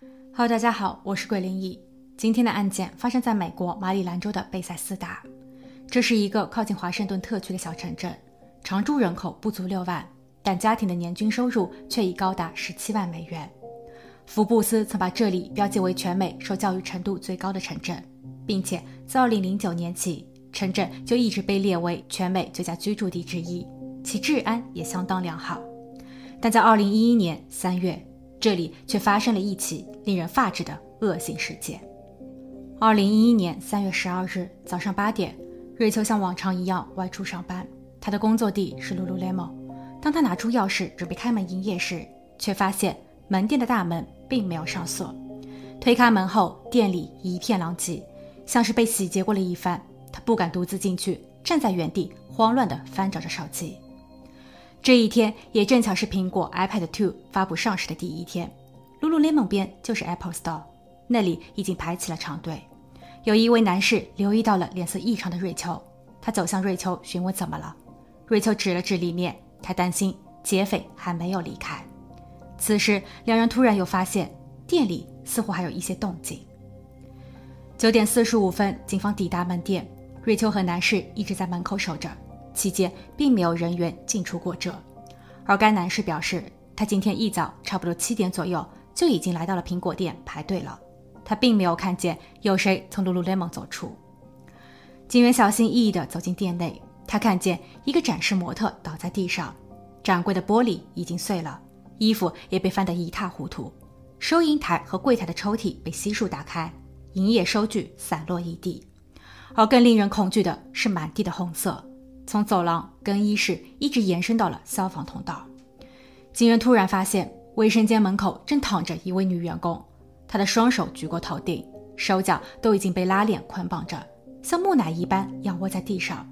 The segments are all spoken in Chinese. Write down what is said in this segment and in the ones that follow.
Hello，大家好，我是桂林异。今天的案件发生在美国马里兰州的贝塞斯达，这是一个靠近华盛顿特区的小城镇，常住人口不足六万，但家庭的年均收入却已高达十七万美元。福布斯曾把这里标记为全美受教育程度最高的城镇，并且自2009年起，城镇就一直被列为全美最佳居住地之一，其治安也相当良好。但在2011年3月，这里却发生了一起令人发指的恶性事件。2011年3月12日早上八点，瑞秋像往常一样外出上班，她的工作地是 Lululemon。当她拿出钥匙准备开门营业时，却发现门店的大门。并没有上锁，推开门后，店里一片狼藉，像是被洗劫过了一番。他不敢独自进去，站在原地，慌乱地翻找着手机。这一天也正巧是苹果 iPad 2发布上市的第一天，Lululemon 边就是 Apple Store，那里已经排起了长队。有一位男士留意到了脸色异常的瑞秋，他走向瑞秋询问怎么了。瑞秋指了指里面，他担心劫匪还没有离开。此时，两人突然又发现店里似乎还有一些动静。九点四十五分，警方抵达门店，瑞秋和男士一直在门口守着，期间并没有人员进出过这。而该男士表示，他今天一早差不多七点左右就已经来到了苹果店排队了，他并没有看见有谁从 Lululemon 走出。警员小心翼翼地走进店内，他看见一个展示模特倒在地上，展柜的玻璃已经碎了。衣服也被翻得一塌糊涂，收银台和柜台的抽屉被悉数打开，营业收据散落一地。而更令人恐惧的是，满地的红色从走廊、更衣室一直延伸到了消防通道。警员突然发现，卫生间门口正躺着一位女员工，她的双手举过头顶，手脚都已经被拉链捆绑着，像木乃伊般仰卧在地上。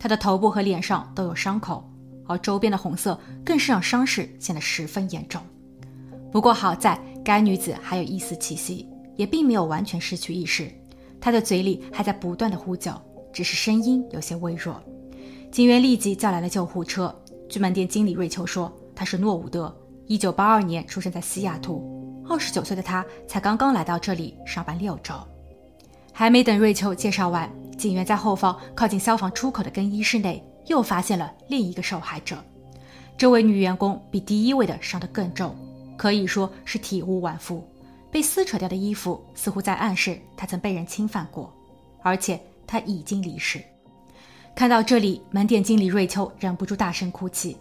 她的头部和脸上都有伤口。而周边的红色更是让伤势显得十分严重。不过好在该女子还有一丝气息，也并没有完全失去意识。她的嘴里还在不断的呼救，只是声音有些微弱。警员立即叫来了救护车。据门店经理瑞秋说，他是诺伍德，1982年出生在西雅图，29岁的他才刚刚来到这里上班六周。还没等瑞秋介绍完，警员在后方靠近消防出口的更衣室内。又发现了另一个受害者，这位女员工比第一位的伤得更重，可以说是体无完肤。被撕扯掉的衣服似乎在暗示她曾被人侵犯过，而且她已经离世。看到这里，门店经理瑞秋忍不住大声哭泣。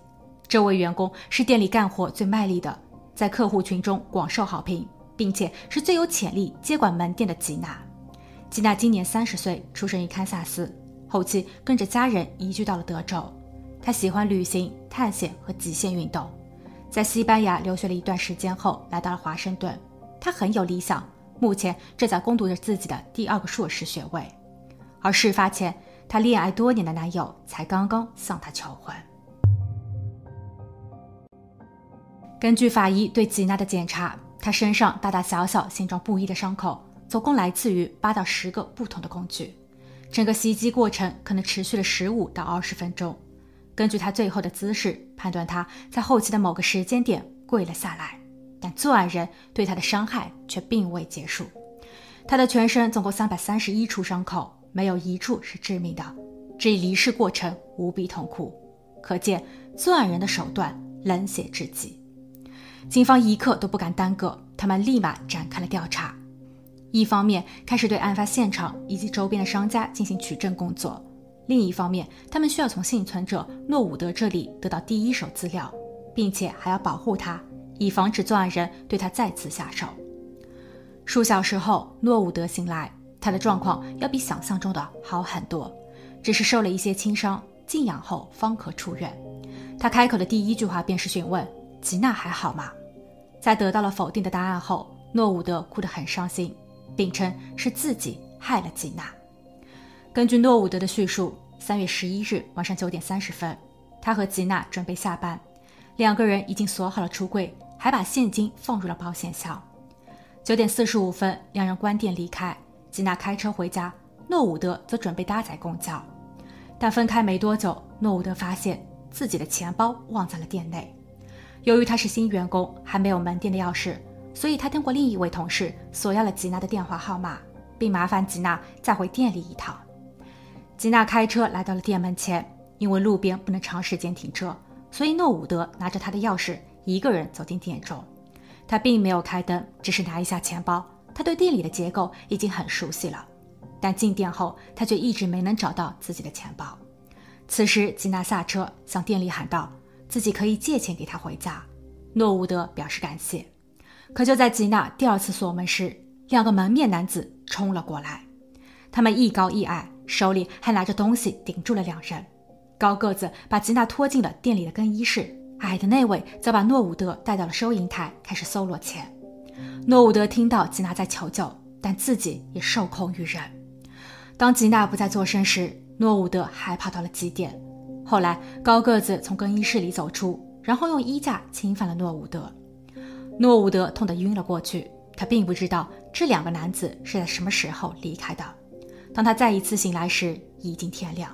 这位员工是店里干活最卖力的，在客户群中广受好评，并且是最有潜力接管门店的吉娜。吉娜今年三十岁，出生于堪萨斯。后期跟着家人移居到了德州，她喜欢旅行、探险和极限运动。在西班牙留学了一段时间后，来到了华盛顿。她很有理想，目前正在攻读着自己的第二个硕士学位。而事发前，她恋爱多年的男友才刚刚向她求婚。根据法医对吉娜的检查，她身上大大小小、形状不一的伤口，总共来自于八到十个不同的工具。整个袭击过程可能持续了十五到二十分钟。根据她最后的姿势判断，她在后期的某个时间点跪了下来。但作案人对她的伤害却并未结束。她的全身总共三百三十一处伤口，没有一处是致命的。这一离世过程无比痛苦，可见作案人的手段冷血至极。警方一刻都不敢耽搁，他们立马展开了调查。一方面开始对案发现场以及周边的商家进行取证工作，另一方面，他们需要从幸存者诺伍德这里得到第一手资料，并且还要保护他，以防止作案人对他再次下手。数小时后，诺伍德醒来，他的状况要比想象中的好很多，只是受了一些轻伤，静养后方可出院。他开口的第一句话便是询问吉娜还好吗？在得到了否定的答案后，诺伍德哭得很伤心。并称是自己害了吉娜。根据诺伍德的叙述，三月十一日晚上九点三十分，他和吉娜准备下班，两个人已经锁好了橱柜，还把现金放入了保险箱。九点四十五分，两人关店离开，吉娜开车回家，诺伍德则准备搭载公交。但分开没多久，诺伍德发现自己的钱包忘在了店内。由于他是新员工，还没有门店的钥匙。所以他通过另一位同事索要了吉娜的电话号码，并麻烦吉娜再回店里一趟。吉娜开车来到了店门前，因为路边不能长时间停车，所以诺伍德拿着他的钥匙一个人走进店中。他并没有开灯，只是拿一下钱包。他对店里的结构已经很熟悉了，但进店后他却一直没能找到自己的钱包。此时吉娜下车向店里喊道：“自己可以借钱给他回家。”诺伍德表示感谢。可就在吉娜第二次锁门时，两个蒙面男子冲了过来。他们一高一矮，手里还拿着东西顶住了两人。高个子把吉娜拖进了店里的更衣室，矮的那位则把诺伍德带到了收银台，开始搜罗钱。诺伍德听到吉娜在求救，但自己也受控于人。当吉娜不再作声时，诺伍德害怕到了极点。后来，高个子从更衣室里走出，然后用衣架侵犯了诺伍德。诺伍德痛得晕了过去。他并不知道这两个男子是在什么时候离开的。当他再一次醒来时，已经天亮。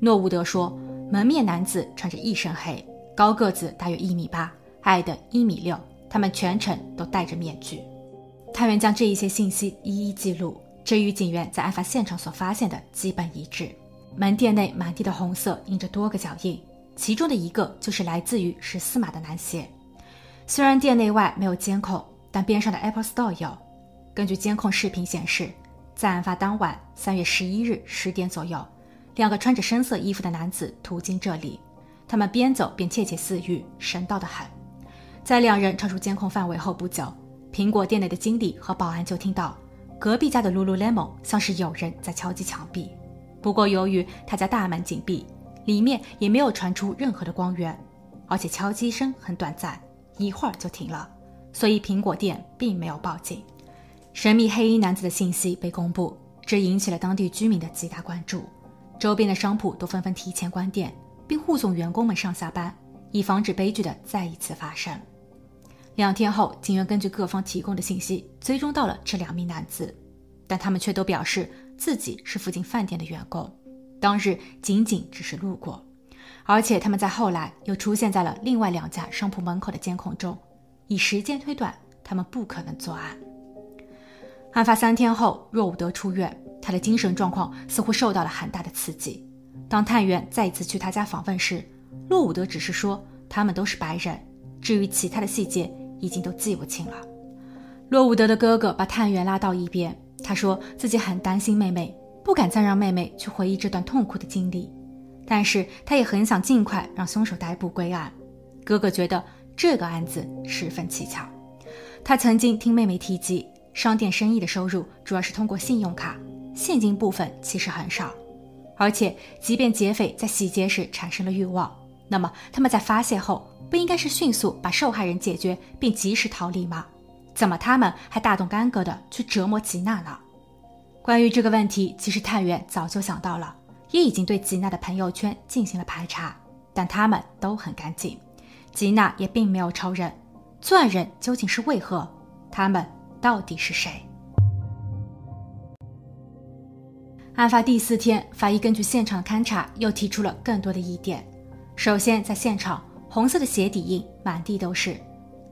诺伍德说：“蒙面男子穿着一身黑，高个子大约一米八，矮的一米六。他们全程都戴着面具。”探员将这一些信息一一记录，这与警员在案发现场所发现的基本一致。门店内满地的红色印着多个脚印，其中的一个就是来自于十四码的男鞋。虽然店内外没有监控，但边上的 Apple Store 有。根据监控视频显示，在案发当晚三月十一日十点左右，两个穿着深色衣服的男子途经这里，他们边走边窃窃私语，神道的很。在两人超出监控范围后不久，苹果店内的经理和保安就听到隔壁家的 Lululemon 像是有人在敲击墙壁。不过由于他家大门紧闭，里面也没有传出任何的光源，而且敲击声很短暂。一会儿就停了，所以苹果店并没有报警。神秘黑衣男子的信息被公布，这引起了当地居民的极大关注。周边的商铺都纷纷提前关店，并护送员工们上下班，以防止悲剧的再一次发生。两天后，警员根据各方提供的信息，追踪到了这两名男子，但他们却都表示自己是附近饭店的员工，当日仅仅只是路过。而且他们在后来又出现在了另外两家商铺门口的监控中，以时间推断，他们不可能作案。案发三天后，若伍德出院，他的精神状况似乎受到了很大的刺激。当探员再一次去他家访问时，洛伍德只是说他们都是白人，至于其他的细节已经都记不清了。洛伍德的哥哥把探员拉到一边，他说自己很担心妹妹，不敢再让妹妹去回忆这段痛苦的经历。但是他也很想尽快让凶手逮捕归案。哥哥觉得这个案子十分蹊跷。他曾经听妹妹提及，商店生意的收入主要是通过信用卡，现金部分其实很少。而且，即便劫匪在洗劫时产生了欲望，那么他们在发泄后不应该是迅速把受害人解决并及时逃离吗？怎么他们还大动干戈的去折磨吉娜呢？关于这个问题，其实探员早就想到了。也已经对吉娜的朋友圈进行了排查，但他们都很干净。吉娜也并没有仇人，作案人究竟是为何？他们到底是谁？案发第四天，法医根据现场勘查，又提出了更多的疑点。首先，在现场，红色的鞋底印满地都是，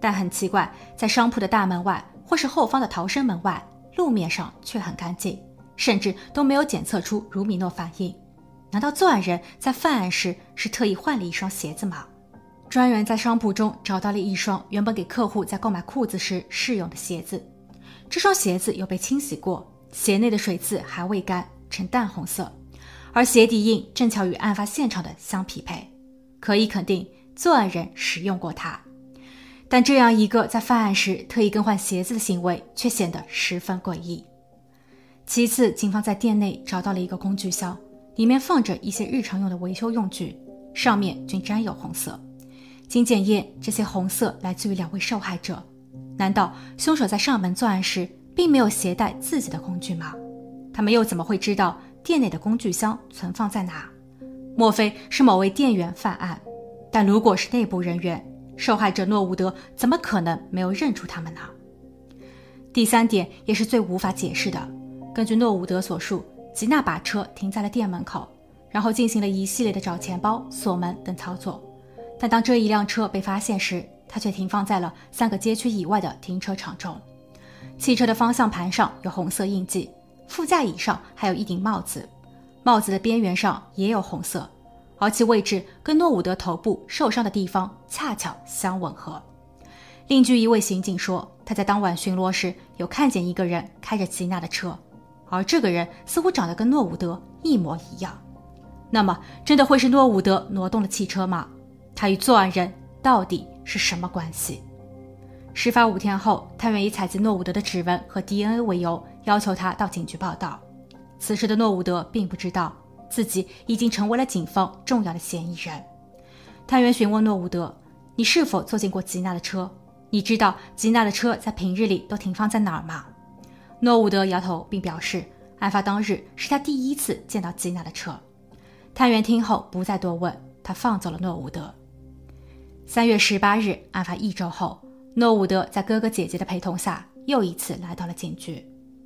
但很奇怪，在商铺的大门外或是后方的逃生门外，路面上却很干净，甚至都没有检测出卢米诺反应。难道作案人在犯案时是特意换了一双鞋子吗？专员在商铺中找到了一双原本给客户在购买裤子时试用的鞋子，这双鞋子有被清洗过，鞋内的水渍还未干，呈淡红色，而鞋底印正巧与案发现场的相匹配，可以肯定作案人使用过它。但这样一个在犯案时特意更换鞋子的行为，却显得十分诡异。其次，警方在店内找到了一个工具箱。里面放着一些日常用的维修用具，上面均沾有红色。经检验，这些红色来自于两位受害者。难道凶手在上门作案时并没有携带自己的工具吗？他们又怎么会知道店内的工具箱存放在哪？莫非是某位店员犯案？但如果是内部人员，受害者诺伍德怎么可能没有认出他们呢？第三点也是最无法解释的。根据诺伍德所述。吉娜把车停在了店门口，然后进行了一系列的找钱包、锁门等操作。但当这一辆车被发现时，它却停放在了三个街区以外的停车场中。汽车的方向盘上有红色印记，副驾椅上还有一顶帽子，帽子的边缘上也有红色，而其位置跟诺伍德头部受伤的地方恰巧相吻合。另据一位刑警说，他在当晚巡逻时有看见一个人开着吉娜的车，而这个人似乎长得跟诺伍德一模一样。那么，真的会是诺伍德挪动了汽车吗？他与作案人到底是什么关系？事发五天后，探员以采集诺伍德的指纹和 DNA 为由，要求他到警局报道。此时的诺伍德并不知道自己已经成为了警方重要的嫌疑人。探员询问诺伍德：“你是否坐进过吉娜的车？你知道吉娜的车在平日里都停放在哪儿吗？”诺伍德摇头，并表示，案发当日是他第一次见到吉娜的车。探员听后不再多问，他放走了诺伍德。三月十八日，案发一周后。诺伍德在哥哥姐姐的陪同下，又一次来到了警局。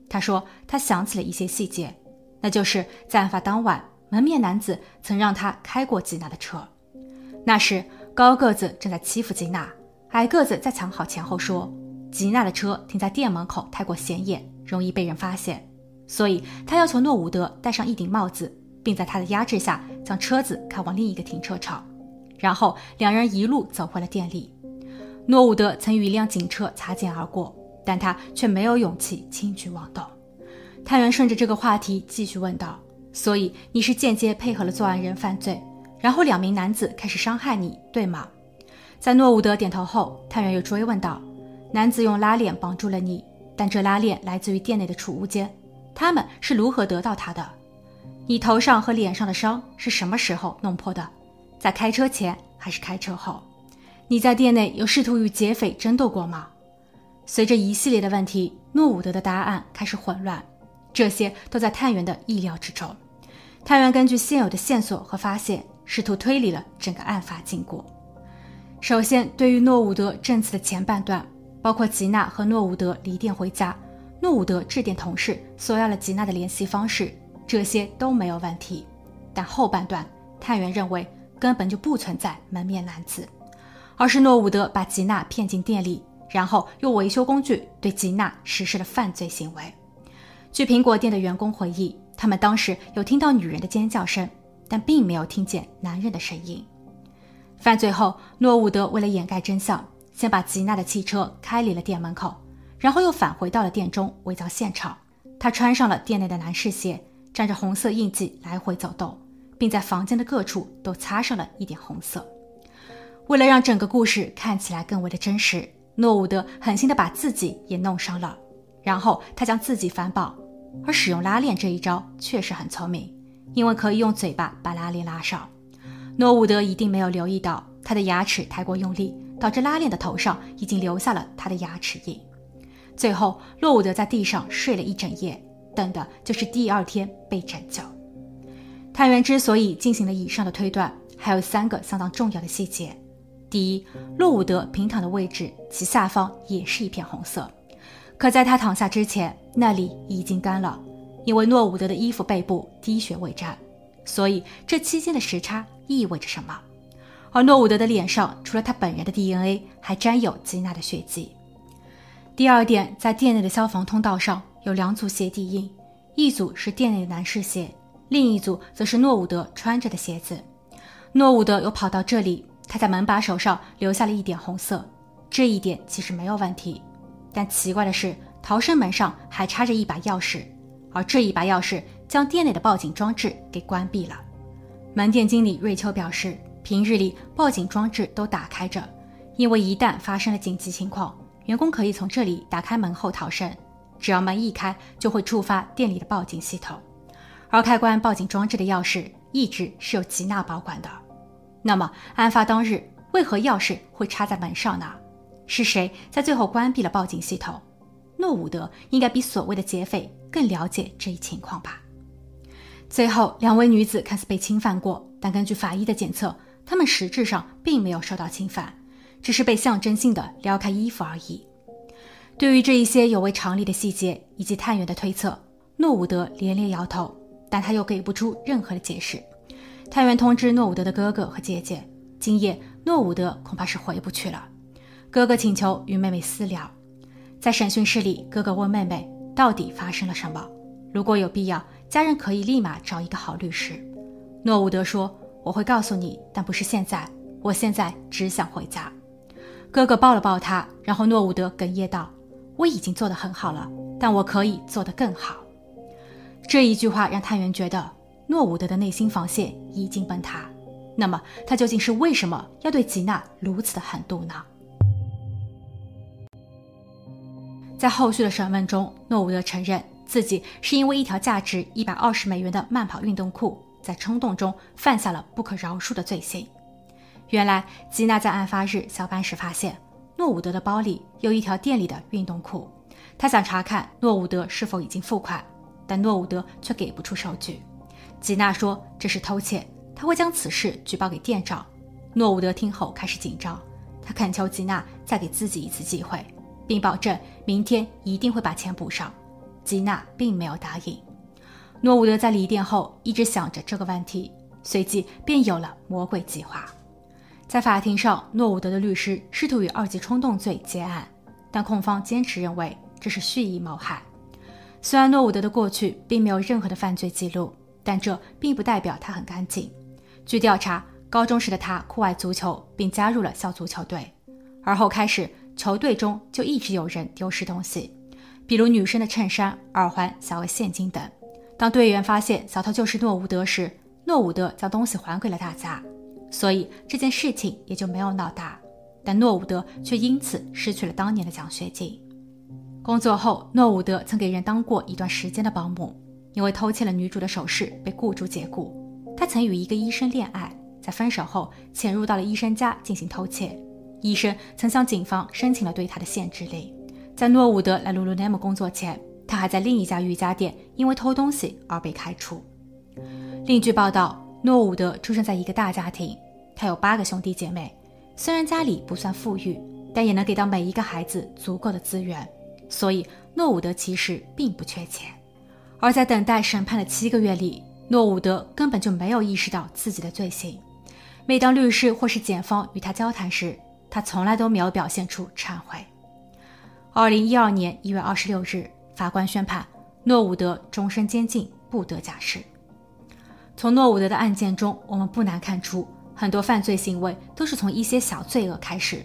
他说，他想起了一些细节，那就是在案发当晚，门面男子曾让他开过吉娜的车。那时，高个子正在欺负吉娜，矮个子在抢好前后，说吉娜的车停在店门口太过显眼，容易被人发现，所以他要求诺伍德戴上一顶帽子，并在他的压制下将车子开往另一个停车场。然后，两人一路走回了店里。诺伍德曾与一辆警车擦肩而过，但他却没有勇气轻举妄动。探员顺着这个话题继续问道：“所以你是间接配合了作案人犯罪，然后两名男子开始伤害你，对吗？”在诺伍德点头后，探员又追问道：“男子用拉链绑住了你，但这拉链来自于店内的储物间，他们是如何得到它的？你头上和脸上的伤是什么时候弄破的？在开车前还是开车后？”你在店内有试图与劫匪争斗过吗？随着一系列的问题，诺伍德的答案开始混乱，这些都在探员的意料之中。探员根据现有的线索和发现，试图推理了整个案发经过。首先，对于诺伍德证词的前半段，包括吉娜和诺伍德离店回家，诺伍德致电同事索要了吉娜的联系方式，这些都没有问题。但后半段，探员认为根本就不存在门面男子。而是诺伍德把吉娜骗进店里，然后用维修工具对吉娜实施了犯罪行为。据苹果店的员工回忆，他们当时有听到女人的尖叫声，但并没有听见男人的声音。犯罪后，诺伍德为了掩盖真相，先把吉娜的汽车开离了店门口，然后又返回到了店中伪造现场。他穿上了店内的男士鞋，沾着红色印记来回走动，并在房间的各处都擦上了一点红色。为了让整个故事看起来更为的真实，诺伍德狠心的把自己也弄伤了，然后他将自己反绑，而使用拉链这一招确实很聪明，因为可以用嘴巴把拉链拉上。诺伍德一定没有留意到他的牙齿太过用力，导致拉链的头上已经留下了他的牙齿印。最后，诺伍德在地上睡了一整夜，等的就是第二天被拯救。探员之所以进行了以上的推断，还有三个相当重要的细节。第一，洛伍德平躺的位置，其下方也是一片红色，可在他躺下之前，那里已经干了，因为诺伍德的衣服背部滴血未沾，所以这期间的时差意味着什么？而诺伍德的脸上，除了他本人的 DNA，还沾有吉娜的血迹。第二点，在店内的消防通道上有两组鞋底印，一组是店内的男士鞋，另一组则是诺伍德穿着的鞋子。诺伍德又跑到这里。他在门把手上留下了一点红色，这一点其实没有问题。但奇怪的是，逃生门上还插着一把钥匙，而这一把钥匙将店内的报警装置给关闭了。门店经理瑞秋表示，平日里报警装置都打开着，因为一旦发生了紧急情况，员工可以从这里打开门后逃生。只要门一开，就会触发店里的报警系统。而开关报警装置的钥匙一直是由吉娜保管的。那么，案发当日为何钥匙会插在门上呢？是谁在最后关闭了报警系统？诺伍德应该比所谓的劫匪更了解这一情况吧。最后，两位女子看似被侵犯过，但根据法医的检测，她们实质上并没有受到侵犯，只是被象征性的撩开衣服而已。对于这一些有违常理的细节以及探员的推测，诺伍德连连摇头，但他又给不出任何的解释。探员通知诺伍德的哥哥和姐姐，今夜诺伍德恐怕是回不去了。哥哥请求与妹妹私聊。在审讯室里，哥哥问妹妹到底发生了什么。如果有必要，家人可以立马找一个好律师。诺伍德说：“我会告诉你，但不是现在。我现在只想回家。”哥哥抱了抱他，然后诺伍德哽咽道：“我已经做得很好了，但我可以做得更好。”这一句话让探员觉得诺伍德的内心防线已经崩塌。那么，他究竟是为什么要对吉娜如此的狠毒呢？在后续的审问中，诺伍德承认自己是因为一条价值一百二十美元的慢跑运动裤，在冲动中犯下了不可饶恕的罪行。原来，吉娜在案发日下班时发现诺伍德的包里有一条店里的运动裤，她想查看诺伍德是否已经付款，但诺伍德却给不出收据。吉娜说这是偷窃，他会将此事举报给店长。诺伍德听后开始紧张，他恳求吉娜再给自己一次机会，并保证明天一定会把钱补上。吉娜并没有答应。诺伍德在离店后一直想着这个问题，随即便有了魔鬼计划。在法庭上，诺伍德的律师试图以二级冲动罪结案，但控方坚持认为这是蓄意谋害。虽然诺伍德的过去并没有任何的犯罪记录，但这并不代表他很干净。据调查，高中时的他酷爱足球，并加入了校足球队，而后开始球队中就一直有人丢失东西，比如女生的衬衫、耳环、小额现金等。当队员发现小偷就是诺伍德时，诺伍德将东西还给了大家。所以这件事情也就没有闹大，但诺伍德却因此失去了当年的奖学金。工作后，诺伍德曾给人当过一段时间的保姆，因为偷窃了女主的首饰被雇主解雇。他曾与一个医生恋爱，在分手后潜入到了医生家进行偷窃。医生曾向警方申请了对他的限制令。在诺伍德来 Lululemon 工作前，他还在另一家瑜伽店因为偷东西而被开除。另据报道。诺伍德出生在一个大家庭，他有八个兄弟姐妹。虽然家里不算富裕，但也能给到每一个孩子足够的资源，所以诺伍德其实并不缺钱。而在等待审判的七个月里，诺伍德根本就没有意识到自己的罪行。每当律师或是检方与他交谈时，他从来都没有表现出忏悔。二零一二年一月二十六日，法官宣判诺伍德终身监禁，不得假释。从诺伍德的案件中，我们不难看出，很多犯罪行为都是从一些小罪恶开始。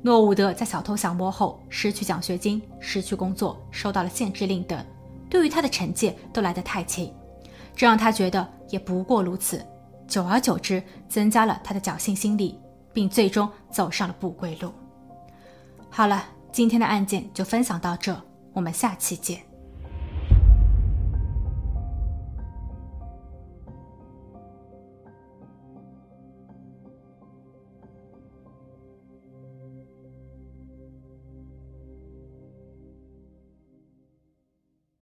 诺伍德在小偷小摸后失去奖学金、失去工作、收到了限制令等，对于他的惩戒都来得太轻，这让他觉得也不过如此。久而久之，增加了他的侥幸心理，并最终走上了不归路。好了，今天的案件就分享到这，我们下期见。